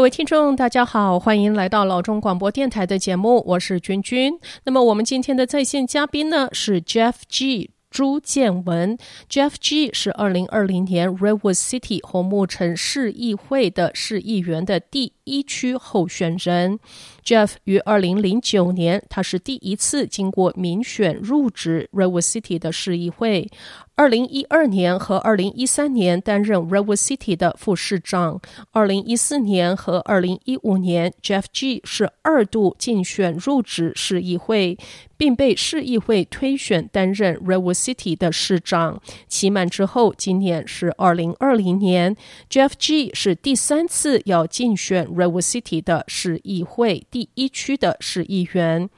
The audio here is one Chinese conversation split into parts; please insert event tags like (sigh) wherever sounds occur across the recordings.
各位听众，大家好，欢迎来到老中广播电台的节目，我是君君。那么我们今天的在线嘉宾呢是 Jeff G. 朱建文，Jeff G. 是二零二零年 Redwood City 红木城市议会的市议员的弟一区候选人。Jeff 于二零零九年，他是第一次经过民选入职 Redwood City 的市议会。二零一二年和二零一三年担任 Redwood City 的副市长。二零一四年和二零一五年，Jeff G 是二度竞选入职市议会，并被市议会推选担任 Redwood City 的市长。期满之后，今年是二零二零年，Jeff G 是第三次要竞选 Redwood City 的市议会第一区的市议员。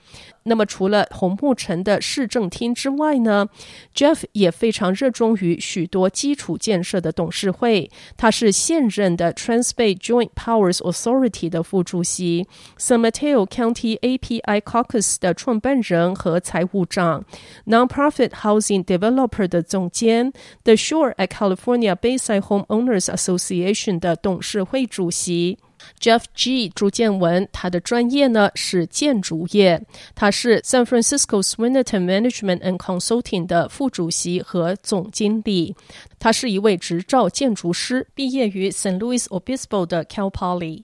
那么，除了红木城的市政厅之外呢，Jeff 也非常热衷于许多基础建设的董事会。他是现任的 Trans-Bay Joint Powers Authority 的副主席，San Mateo County API Caucus 的创办人和财务长，Non-Profit Housing Developer 的总监，The Shore at California Bayside Homeowners Association 的董事会主席。Jeff G. 朱建文，他的专业呢是建筑业，他是 San Francisco Swinnerton Management and Consulting 的副主席和总经理，他是一位执照建筑师，毕业于 San Luis Obispo 的 Cal Poly。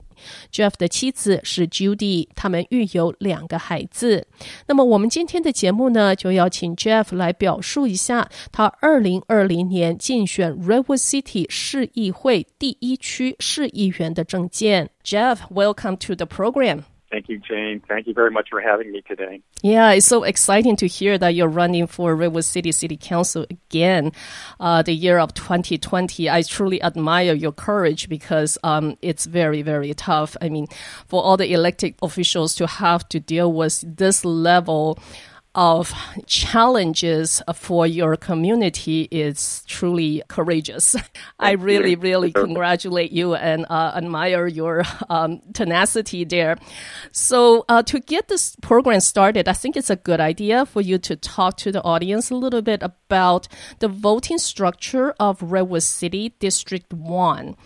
Jeff 的妻子是 Judy，他们育有两个孩子。那么我们今天的节目呢，就邀请 Jeff 来表述一下他二零二零年竞选 rev City 市议会第一区市议员的证件。Jeff，welcome to the program. Thank you, Jane. Thank you very much for having me today. Yeah, it's so exciting to hear that you're running for Redwood City City Council again, uh, the year of 2020. I truly admire your courage because um, it's very, very tough. I mean, for all the elected officials to have to deal with this level of challenges for your community is truly courageous. (laughs) I really, really congratulate you and uh, admire your um, tenacity there. So, uh, to get this program started, I think it's a good idea for you to talk to the audience a little bit about the voting structure of Redwood City District 1.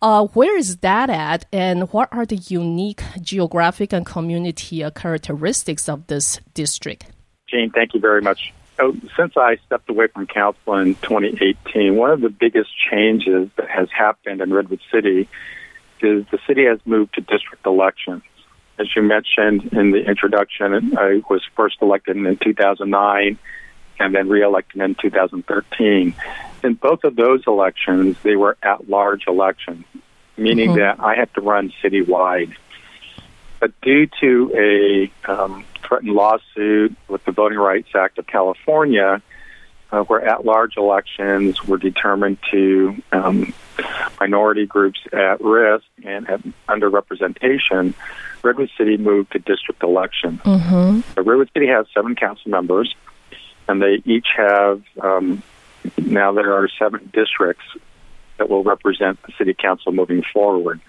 Uh, where is that at, and what are the unique geographic and community uh, characteristics of this district? Jane, thank you very much. So, since I stepped away from council in 2018, one of the biggest changes that has happened in Redwood City is the city has moved to district elections. As you mentioned in the introduction, I was first elected in 2009 and then reelected in 2013. In both of those elections, they were at large elections, meaning mm-hmm. that I had to run citywide. But due to a um, threatened lawsuit with the Voting Rights Act of California, uh, where at large elections were determined to um, minority groups at risk and at underrepresentation, Redwood City moved to district elections. Mm-hmm. So Redwood City has seven council members, and they each have um, now there are seven districts that will represent the city council moving forward.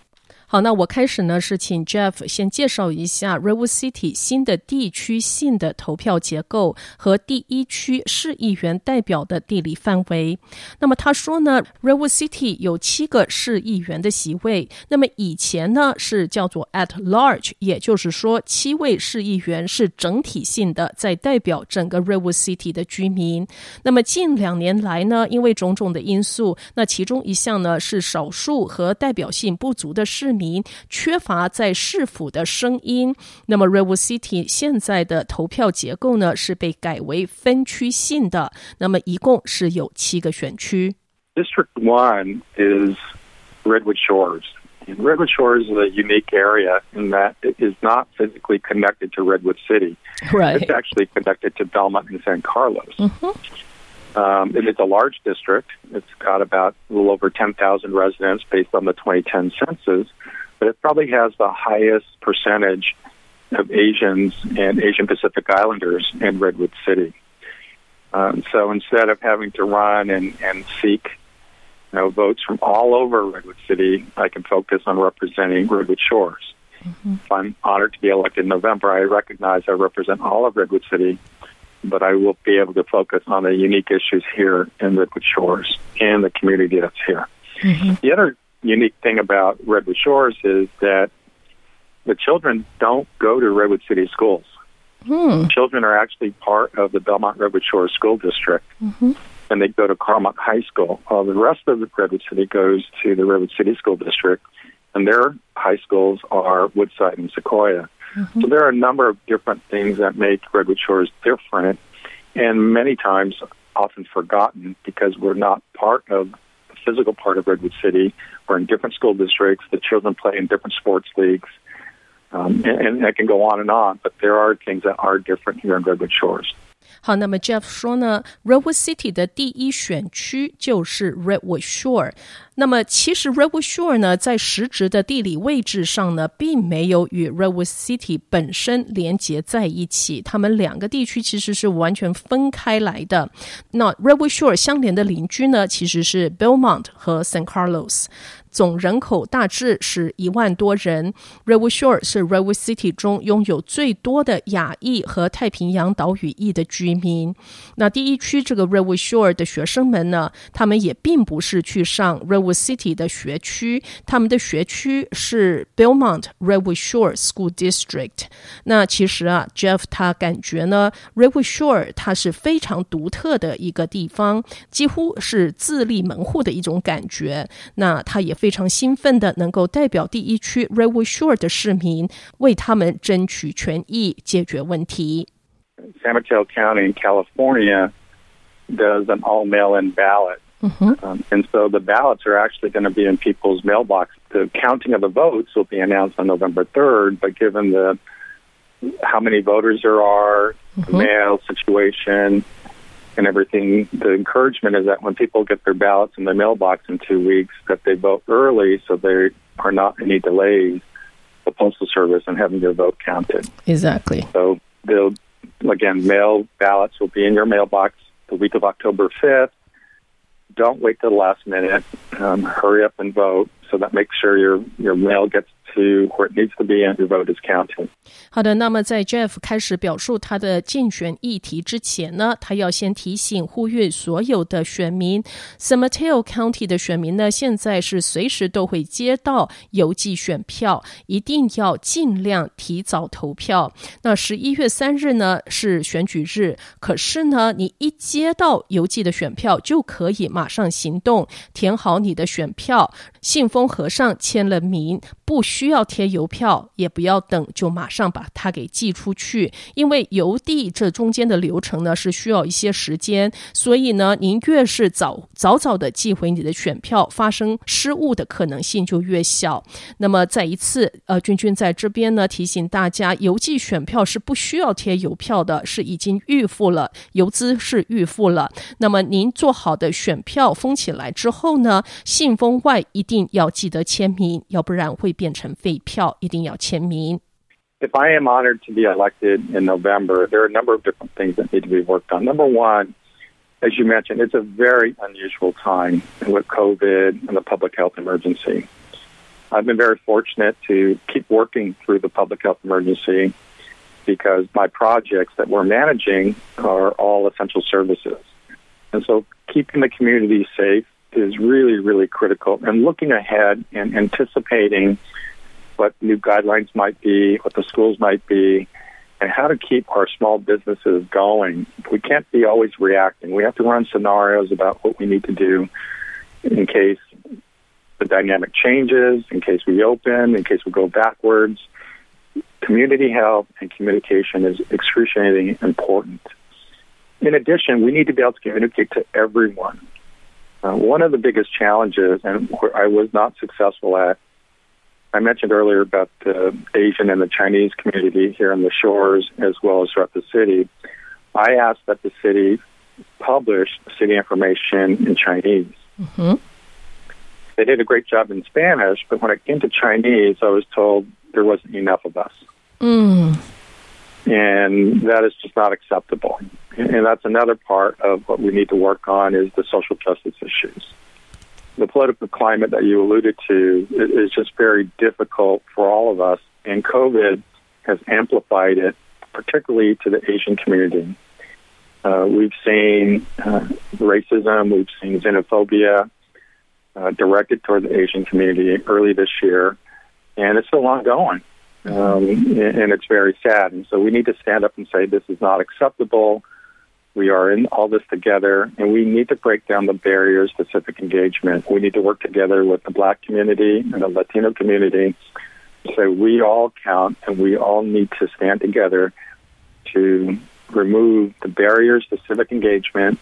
好，那我开始呢是请 Jeff 先介绍一下 Redwood City 新的地区性的投票结构和第一区市议员代表的地理范围。那么他说呢，Redwood City 有七个市议员的席位。那么以前呢是叫做 at large，也就是说七位市议员是整体性的在代表整个 Redwood City 的居民。那么近两年来呢，因为种种的因素，那其中一项呢是少数和代表性不足的市民。缺乏在市府的声音，那么 Redwood City 现在的投票结构呢是被改为分区性的，那么一共是有七个选区。District One is Redwood Shores. And Redwood Shores is a unique area in that it is not physically connected to Redwood City. Right. It's actually connected to Belmont and San Carlos. Mm-hmm. Um, it is a large district. It's got about a little over 10,000 residents based on the 2010 census, but it probably has the highest percentage of Asians and Asian Pacific Islanders in Redwood City. Um, so instead of having to run and, and seek you know, votes from all over Redwood City, I can focus on representing Redwood Shores. Mm-hmm. If I'm honored to be elected in November, I recognize I represent all of Redwood City but I will be able to focus on the unique issues here in Redwood Shores and the community that's here. Mm-hmm. The other unique thing about Redwood Shores is that the children don't go to Redwood City schools. Hmm. Children are actually part of the Belmont Redwood Shores School District, Mm-hmm. and they go to Carmont High School. While the rest of the Redwood City goes to the Redwood City School District, and their high schools are Woodside and Sequoia. So there are a number of different things that make Redwood Shores different, and many times often forgotten because we're not part of the physical part of Redwood City. We're in different school districts. The children play in different sports leagues. Um, and, and I can go on and on, but there are things that are different here in Redwood Shores. 好，那么 Jeff 说呢，Redwood City 的第一选区就是 Redwood Shore。那么其实 Redwood Shore 呢，在实质的地理位置上呢，并没有与 Redwood City 本身连接在一起，它们两个地区其实是完全分开来的。那 Redwood Shore 相连的邻居呢，其实是 Belmont 和 San Carlos。总人口大致是一万多人。Reve Shore 是 Reve City 中拥有最多的亚裔和太平洋岛屿裔的居民。那第一区这个 Reve Shore 的学生们呢，他们也并不是去上 Reve City 的学区，他们的学区是 Belmont Reve Shore School District。那其实啊，Jeff 他感觉呢，Reve Shore 它是非常独特的一个地方，几乎是自立门户的一种感觉。那他也。非常兴奋的能够代表第一区 Redwood Shore 的市民，为他们争取权益，解决问题。 San Mateo County in California does an all mail in ballot. Um, and so the ballots are actually going to be in people's mailbox. The counting of the votes will be announced on November 3rd, but given the how many voters there are, the mail situation, and everything, the encouragement is that when people get their ballots in their mailbox in two weeks, that they vote early so there are not any delays the postal service and having their vote counted. Exactly. So they'll again mail ballots will be in your mailbox the week of October fifth. Don't wait till the last minute. Um, hurry up and vote so that makes sure your your mail gets to what needs to be and your vote is counted. 好的，那么在 Jeff 开始表述他的竞选议题之前呢，他要先提醒、呼吁所有的选民，San Mateo County 的选民呢，现在是随时都会接到邮寄选票，一定要尽量提早投票。那十一月三日呢是选举日，可是呢，你一接到邮寄的选票，就可以马上行动，填好你的选票，信封盒上签了名，不需需要贴邮票，也不要等，就马上把它给寄出去。因为邮递这中间的流程呢，是需要一些时间，所以呢，您越是早早早的寄回你的选票，发生失误的可能性就越小。那么再一次，呃，君君在这边呢提醒大家，邮寄选票是不需要贴邮票的，是已经预付了，邮资是预付了。那么您做好的选票封起来之后呢，信封外一定要记得签名，要不然会变成 废票，一定要签名。 If I am honored to be elected in November, there are a number of different things that need to be worked on. Number one, as you mentioned, it's a very unusual time with COVID and the public health emergency. I've been very fortunate to keep working through the public health emergency because my projects that we're managing are all essential services. And so keeping the community safe is really, really critical. And looking ahead and anticipating what new guidelines might be, what the schools might be, and how to keep our small businesses going. We can't be always reacting. We have to run scenarios about what we need to do in case the dynamic changes, in case we open, in case we go backwards. Community health and communication is excruciatingly important. In addition, we need to be able to communicate to everyone. Uh, one of the biggest challenges, and where I was not successful at, I mentioned earlier about the Asian and the Chinese community here in the shores as well as throughout the city. I asked that the city publish city information in Chinese. Mm-hmm. They did a great job in Spanish, but when it came to Chinese, I was told there wasn't enough of us. Mm. And that is just not acceptable. And that's another part of what we need to work on is the social justice issues. The political climate that you alluded to is just very difficult for all of us, and COVID has amplified it, particularly to the Asian community. Uh, we've seen uh, racism, we've seen xenophobia, uh, directed toward the Asian community early this year, and it's still ongoing. Um, and it's very sad. And so we need to stand up and say this is not acceptable. We are in all this together, and we need to break down the barriers to civic engagement. We need to work together with the Black community and the Latino community. So we all count, and we all need to stand together to remove the barriers to civic engagement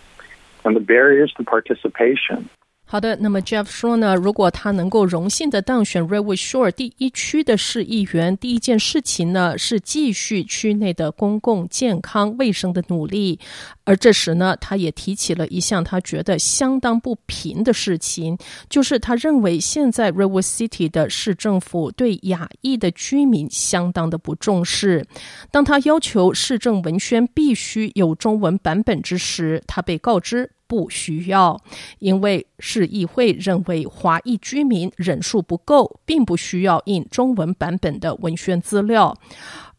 and the barriers to participation. 好的，那么 Jeff 说呢，如果他能够荣幸的当选 Redwood Shore 第一区的市议员，第一件事情呢是继续区内的公共健康卫生的努力。而这时呢，他也提起了一项他觉得相当不平的事情，就是他认为现在 Redwood City 的市政府对亚裔的居民相当的不重视。当他要求市政文宣必须有中文版本之时，他被告知。不需要，因为市议会认为华裔居民人数不够，并不需要印中文版本的文宣资料。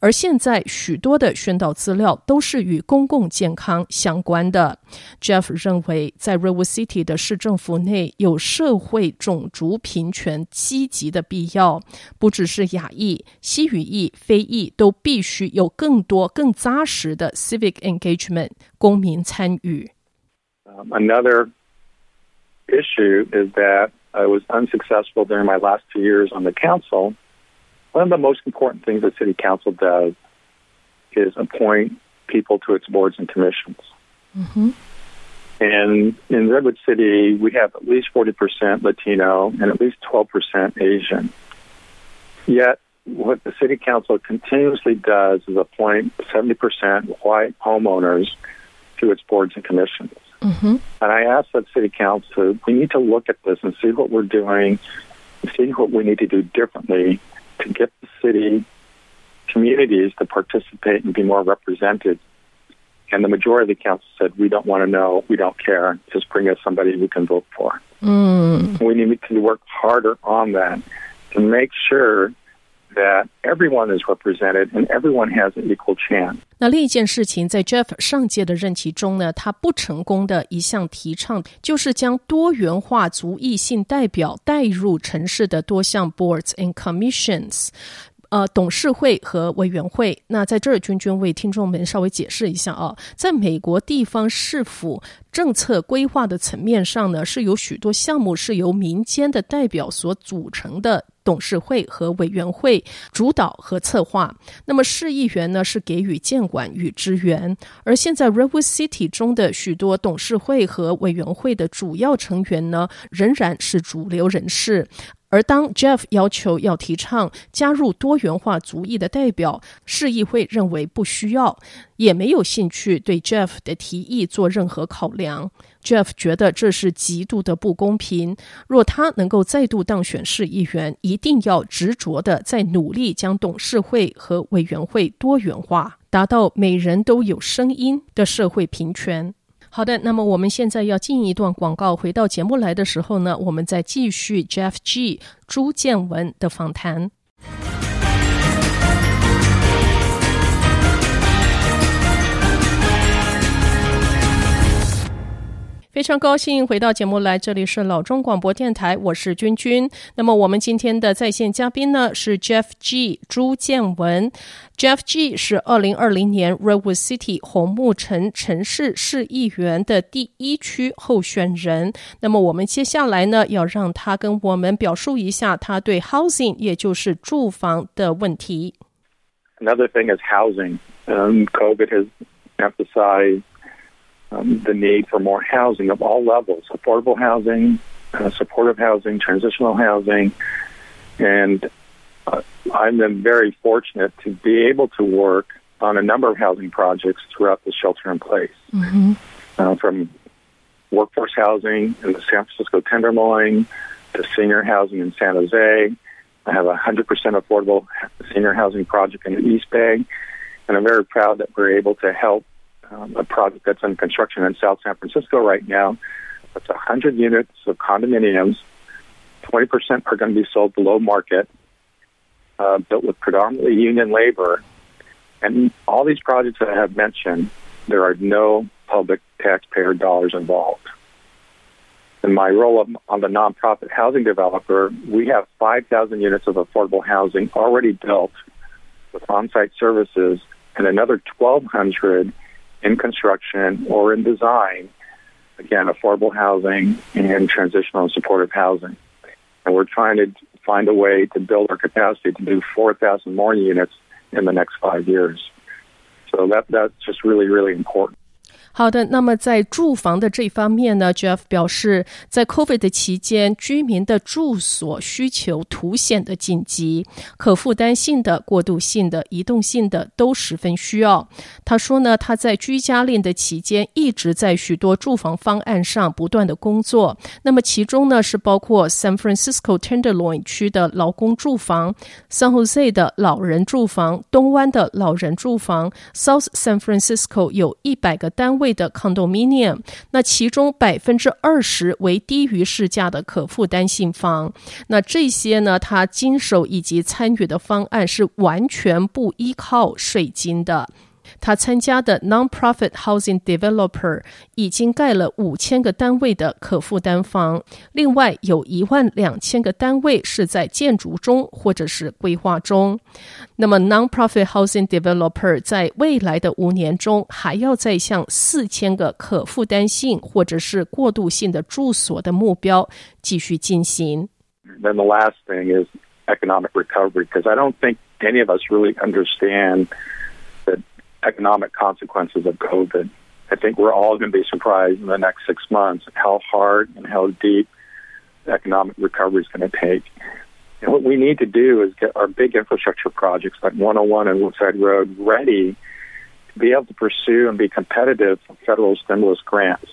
而现在许多的宣导资料都是与公共健康相关的。Jeff 认为，在 River City 的市政府内有社会种族平权积极的必要，不只是亚裔、西语裔、非裔都必须有更多、更扎实的 civic engagement 公民参与。Um, another issue is that I was unsuccessful during my last two years on the council. One of the most important things the city council does is appoint people to its boards and commissions. Mm-hmm. And in Redwood City, we have at least 40% Latino and at least 12% Asian. Yet, what the city council continuously does is appoint 70% white homeowners to its boards and commissions. Mm-hmm. And I asked that city council, we need to look at this and see what we're doing, see what we need to do differently to get the city communities to participate and be more represented. And the majority of the council said, we don't want to know, we don't care, just bring us somebody we can vote for. Mm. We need to work harder on that to make sure that everyone is represented and everyone has an equal chance. 那另一件事情，在 Jeff 上届的任期中呢，他不成功的一项提倡，就是将多元化族裔性代表带入城市的多项 boards and commissions。呃，董事会和委员会。那在这儿，君君为听众们稍微解释一下啊，在美国地方市府政策规划的层面上呢，是有许多项目是由民间的代表所组成的。董事会和委员会主导和策划，那么市议员呢是给予监管与支援。而现在 Redwood City 中的许多董事会和委员会的主要成员呢，仍然是主流人士。而当 Jeff 要求要提倡加入多元化族裔的代表，市议会认为不需要，也没有兴趣对 Jeff 的提议做任何考量。Jeff 觉得这是极度的不公平。若他能够再度当选市议员，一定要执着的在努力将董事会和委员会多元化，达到每人都有声音的社会平权。好的，那么我们现在要进一段广告。回到节目来的时候呢，我们再继续 Jeff G 朱建文的访谈。非常高兴回到节目来，这里是老中广播电台，我是君君。那么我们今天的在线嘉宾呢是 Jeff G 朱建文，Jeff G 是二零二零年 Redwood City 红木城城市市议员的第一区候选人。那么我们接下来呢要让他跟我们表述一下他对 housing，也就是住房的问题。Another thing is housing. Um, COVID has emphasized um, the need for more housing of all levels affordable housing, uh, supportive housing, transitional housing. And uh, I've been very fortunate to be able to work on a number of housing projects throughout the shelter in place, mm-hmm. uh, from workforce housing in the San Francisco Tenderloin to senior housing in San Jose. I have a 100% affordable senior housing project in the East Bay, and I'm very proud that we're able to help um, a project that's in construction in South San Francisco right now. It's 100 units of condominiums. 20% are going to be sold below market, uh, built with predominantly union labor. And all these projects that I have mentioned, there are no public taxpayer dollars involved. In my role on the nonprofit housing developer, we have 5,000 units of affordable housing already built with on-site services and another 1,200 in construction or in design. Again, affordable housing and transitional and supportive housing. And we're trying to find a way to build our capacity to do 4,000 more units in the next five years. So that that's just really, really important. 好的，那么在住房的这方面呢，Jeff 表示，在 COVID 的期间，居民的住所需求凸显的紧急，可负担性的、过渡性的、移动性的都十分需要。他说呢，他在居家令的期间一直在许多住房方案上不断的工作。那么其中呢，是包括 San Francisco Tenderloin 区的劳工住房、San Jose 的老人住房、东湾的老人住房、South San Francisco 有一百个单位。位的 condominium，那其中百分之二十为低于市价的可负担性房。那这些呢，他经手以及参与的方案是完全不依靠税金的。他参加的 Non-profit Housing Developer 已经盖了五千个单位的可负担房，另外有一万两千个单位是在建筑中或者是规划中。那么 Non-profit Housing Developer 在未来的五年中还要再向四千个可负担性或者是过渡性的住所的目标继续进行。Then the last thing is economic recovery, because I don't think any of us really understand economic consequences of COVID. I think we're all going to be surprised in the next six months how hard and how deep the economic recovery is going to take. And what we need to do is get our big infrastructure projects like 101 and Woodside Road ready to be able to pursue and be competitive for federal stimulus grants.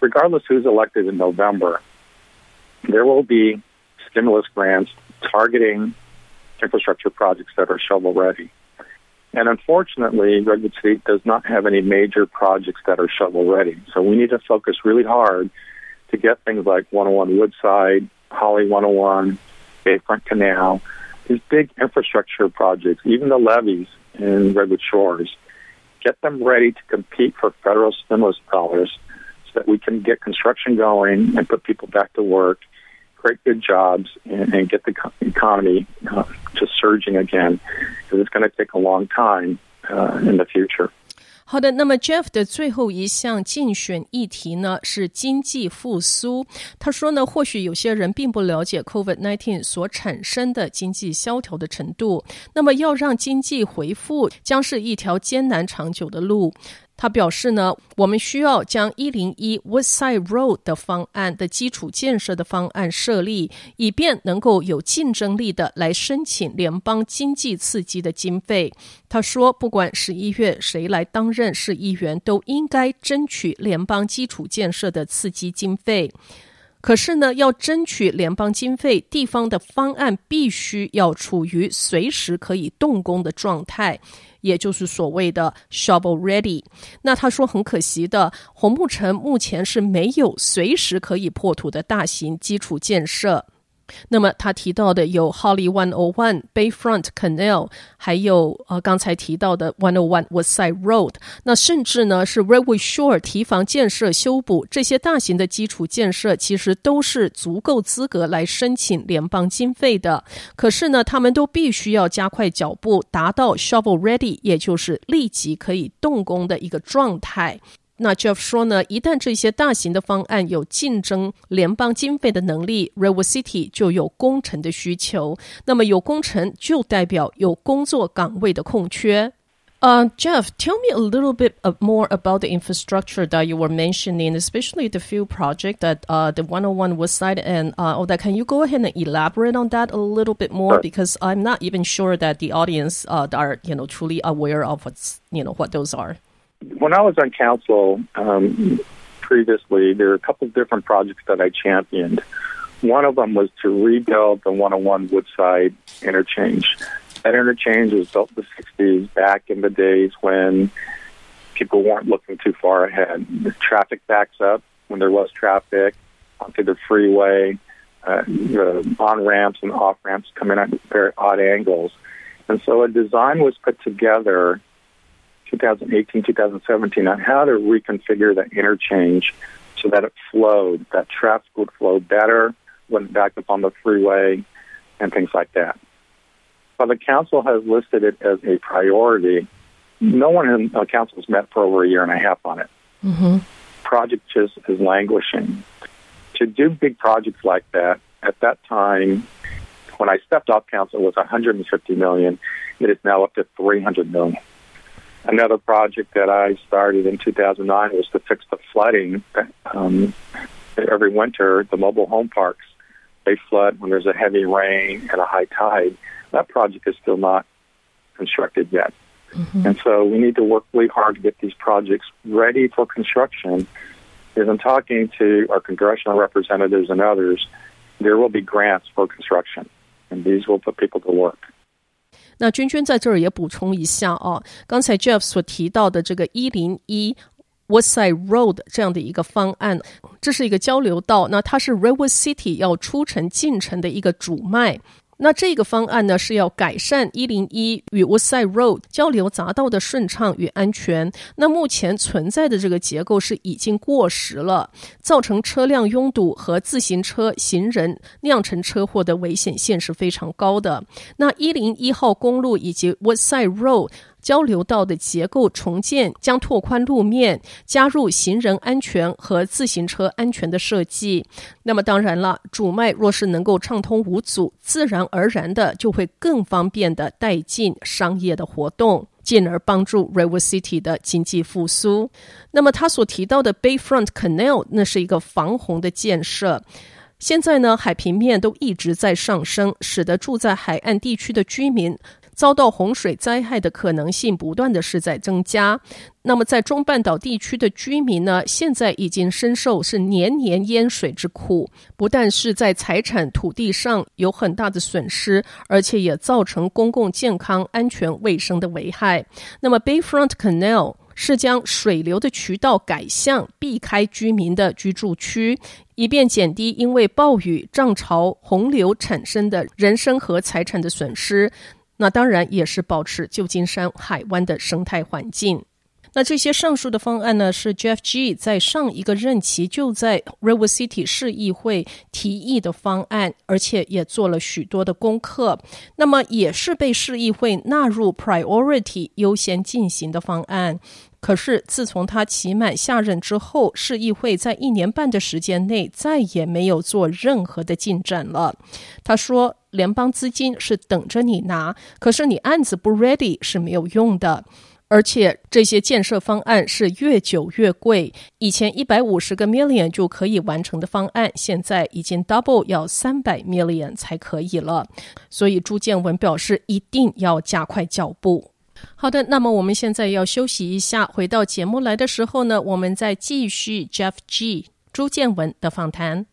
Regardless who's elected in November, there will be stimulus grants targeting infrastructure projects that are shovel ready. And unfortunately, Redwood City does not have any major projects that are shovel ready. So we need to focus really hard to get things like 101 Woodside, Holly 101, Bayfront Canal, these big infrastructure projects, even the levees in Redwood Shores, get them ready to compete for federal stimulus dollars so that we can get construction going and put people back to work create good jobs and, and get the economy uh, just surging again so it's going to take a long time uh, in the future. 好的，那么 Jeff 的最后一项竞选议题呢是经济复苏。他说呢，或许有些人并不了解 COVID-19 所产生的经济萧条的程度。那么要让经济恢复，将是一条艰难长久的路。他表示呢，我们需要将一零一 Woodside Road 的方案的基础建设的方案设立，以便能够有竞争力的来申请联邦经济刺激的经费。他说，不管十一月谁来担任市议员，都应该争取联邦基础建设的刺激经费。可是呢，要争取联邦经费，地方的方案必须要处于随时可以动工的状态。也就是所谓的 shovel ready。那他说很可惜的，红木城目前是没有随时可以破土的大型基础建设。那么他提到的有 Holly One O One、Bayfront Canal，还有呃刚才提到的 One O One Woodside Road。那甚至呢是 Redwood Shore 堤防建设修补这些大型的基础建设，其实都是足够资格来申请联邦经费的。可是呢，他们都必须要加快脚步，达到 shovel ready，也就是立即可以动工的一个状态。那 Jeff 说呢，一旦这些大型的方案有竞争联邦经费的能力，Redwood City 就有工程的需求。那么有工程就代表有工作岗位的空缺。Uh, Jeff, tell me a little bit more about the infrastructure that you were mentioning, especially the few project that uh, the 101 Woodside and uh, all that. Can you go ahead and elaborate on that a little bit more? Sure. Because I'm not even sure that the audience uh, are, you know, truly aware of what's, you know, what those are when I was on council um, previously, there were a couple of different projects that I championed. One of them was to rebuild the 101 Woodside interchange. That interchange was built in the 60s, back in the days when people weren't looking too far ahead. The traffic backs up when there was traffic onto the freeway. Uh, the on ramps and off ramps come in at very odd angles. And so a design was put together 2018, 2017 on how to reconfigure the interchange so that it flowed, that traffic would flow better, wouldn't back up on the freeway, and things like that. But the council has listed it as a priority. No one in the council has met for over a year and a half on it. Mm-hmm. Project just is languishing. To do big projects like that, at that time, when I stepped off council, it was 150 million. It is now up to 300 million. Another project that I started in 2009 was to fix the flooding. Um, every winter, the mobile home parks they flood when there's a heavy rain and a high tide. That project is still not constructed yet. Mm-hmm. And so we need to work really hard to get these projects ready for construction. As I'm talking to our congressional representatives and others, there will be grants for construction, and these will put people to work. 那君君在这儿也补充一下啊，刚才 Jeff 所提到的这个一零一 Woodside Road 这样的一个方案，这是一个交流道，那它是 River City 要出城进城的一个主脉。那这个方案呢，是要改善一零一与 Woodside Road 交流匝道的顺畅与安全。那目前存在的这个结构是已经过时了，造成车辆拥堵和自行车、行人酿成车祸的危险性是非常高的。那一零一号公路以及 Woodside Road。交流道的结构重建将拓宽路面，加入行人安全和自行车安全的设计。那么当然了，主脉若是能够畅通无阻，自然而然的就会更方便的带进商业的活动，进而帮助 River City 的经济复苏。那么他所提到的 Bayfront Canal，那是一个防洪的建设。现在呢，海平面都一直在上升，使得住在海岸地区的居民。遭到洪水灾害的可能性不断的是在增加。那么在中半岛地区的居民呢，现在已经深受是年年淹水之苦，不但是在财产土地上有很大的损失，而且也造成公共健康、安全、卫生的危害。那么 Bayfront Canal 是将水流的渠道改向避开居民的居住区，以便减低因为暴雨、涨潮、洪流产生的人身和财产的损失。那当然也是保持旧金山海湾的生态环境。那这些上述的方案呢，是 Jeff G 在上一个任期就在 Redwood City 市议会提议的方案，而且也做了许多的功课。那么也是被市议会纳入 Priority 优先进行的方案。可是自从他期满下任之后，市议会在一年半的时间内再也没有做任何的进展了。他说。联邦资金是等着你拿，可是你案子不 ready 是没有用的，而且这些建设方案是越久越贵。以前一百五十个 million 就可以完成的方案，现在已经 double 要三百 million 才可以了。所以朱建文表示一定要加快脚步。好的，那么我们现在要休息一下，回到节目来的时候呢，我们再继续 Jeff G 朱建文的访谈。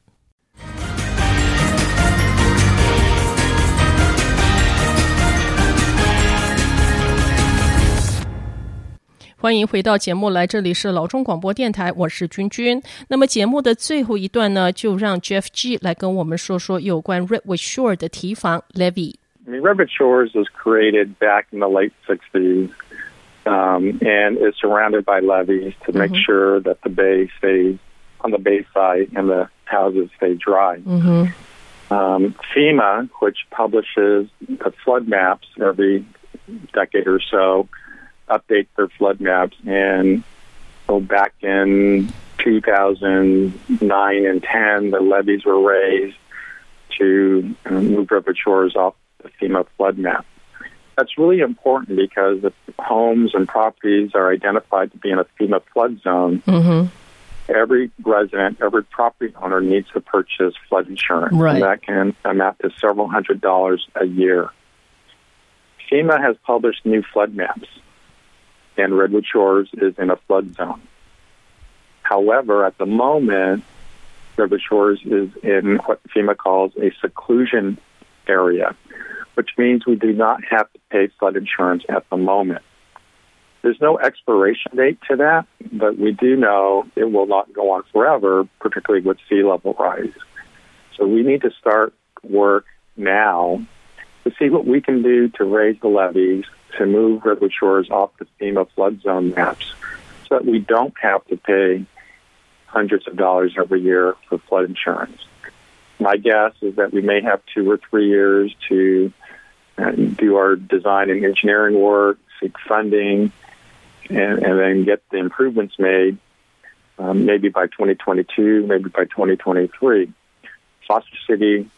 欢迎回到节目来，这里是老中广播电台，我是君君。那么节目的最后一段呢，就让 Jeff Gee 来跟我们说说有关 Redwood Shore 的堤防。I mean, Redwood Shores was created back in the late 60s um, and is surrounded by levees to make mm-hmm. sure that the bay stays on the bay side and the houses stay dry. Mm-hmm. Um, FEMA, which publishes the flood maps every decade or so, update their flood maps. And so back in 2009 and 10, the levees were raised to move Redwood Shores off the FEMA flood map. That's really important because if homes and properties are identified to be in a FEMA flood zone, mm-hmm. every resident, every property owner needs to purchase flood insurance. Right. And that can amount to several hundred dollars a year. FEMA has published new flood maps and Redwood Shores is in a flood zone. However, at the moment, Redwood Shores is in what FEMA calls a seclusion area, which means we do not have to pay flood insurance at the moment. There's no expiration date to that, but we do know it will not go on forever, particularly with sea level rise. So we need to start work now to see what we can do to raise the levees to move Redwood Shores off the FEMA flood zone maps so that we don't have to pay hundreds of dollars every year for flood insurance. My guess is that we may have two or three years to uh, do our design and engineering work, seek funding, and, and then get the improvements made. Um, maybe by 2022, maybe by 2023. Foster City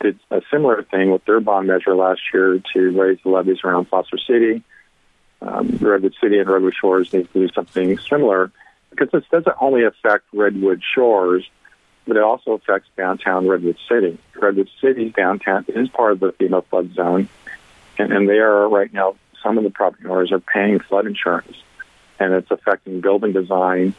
did a similar thing with their bond measure last year to raise the levies around Foster City. Um, Redwood City and Redwood Shores need to do something similar because this doesn't only affect Redwood Shores, but it also affects downtown Redwood City. Redwood City downtown is part of the FEMA flood zone, and, and they are right now. Some of the property owners are paying flood insurance, and it's affecting building design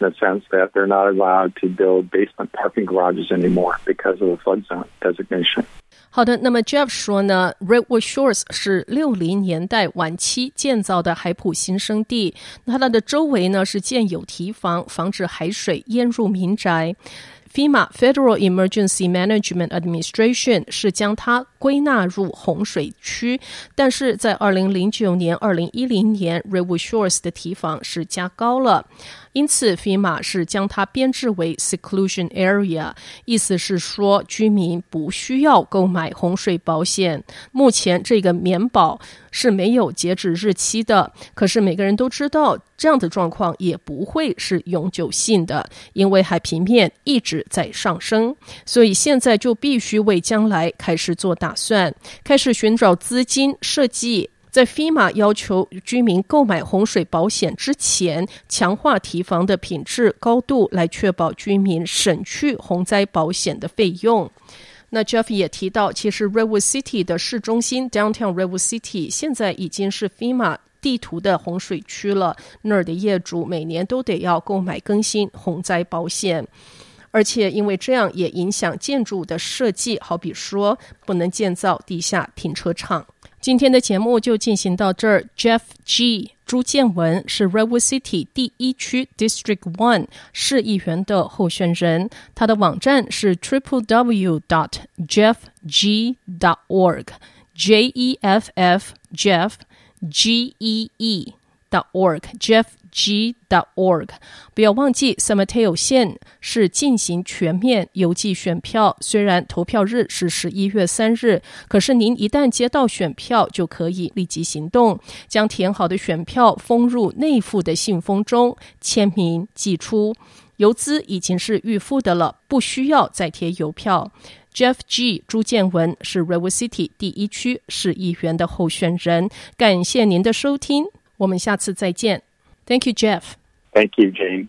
in the sense that they're not allowed to build basement parking garages anymore because of the flood zone designation. 好的，那么 Jeff 说呢，Redwood Shores 是六零年代晚期建造的海埔新生地，那它的周围呢是建有堤防，防止海水淹入民宅。FEMA Federal Emergency Management Administration 是将它归纳入洪水区，但是在二零零九年、二零一零年，Redwood Shores 的堤防是加高了。因此，FEMA 是将它编制为 seclusion area，意思是说居民不需要购买洪水保险。目前这个免保是没有截止日期的，可是每个人都知道这样的状况也不会是永久性的，因为海平面一直在上升，所以现在就必须为将来开始做打算，开始寻找资金设计。在 FEMA 要求居民购买洪水保险之前，强化堤防的品质高度，来确保居民省去洪灾保险的费用。那 Jeff 也提到，其实 Redwood City 的市中心 Downtown Redwood City 现在已经是 FEMA 地图的洪水区了，那儿的业主每年都得要购买更新洪灾保险，而且因为这样也影响建筑的设计，好比说不能建造地下停车场。今天的节目就进行到这儿。Jeff G. 朱建文是 Redwood City 第一区 District One 市议员的候选人，他的网站是 triple w dot jeff g dot org j e f f jeff g e e dot org jeff G.org，不要忘记，San Mateo 县是进行全面邮寄选票。虽然投票日是十一月三日，可是您一旦接到选票，就可以立即行动，将填好的选票封入内附的信封中，签名寄出。邮资已经是预付的了，不需要再贴邮票。Jeff G. 朱建文是 River City 第一区市议员的候选人。感谢您的收听，我们下次再见。Thank you, Jeff. Thank you, Jane.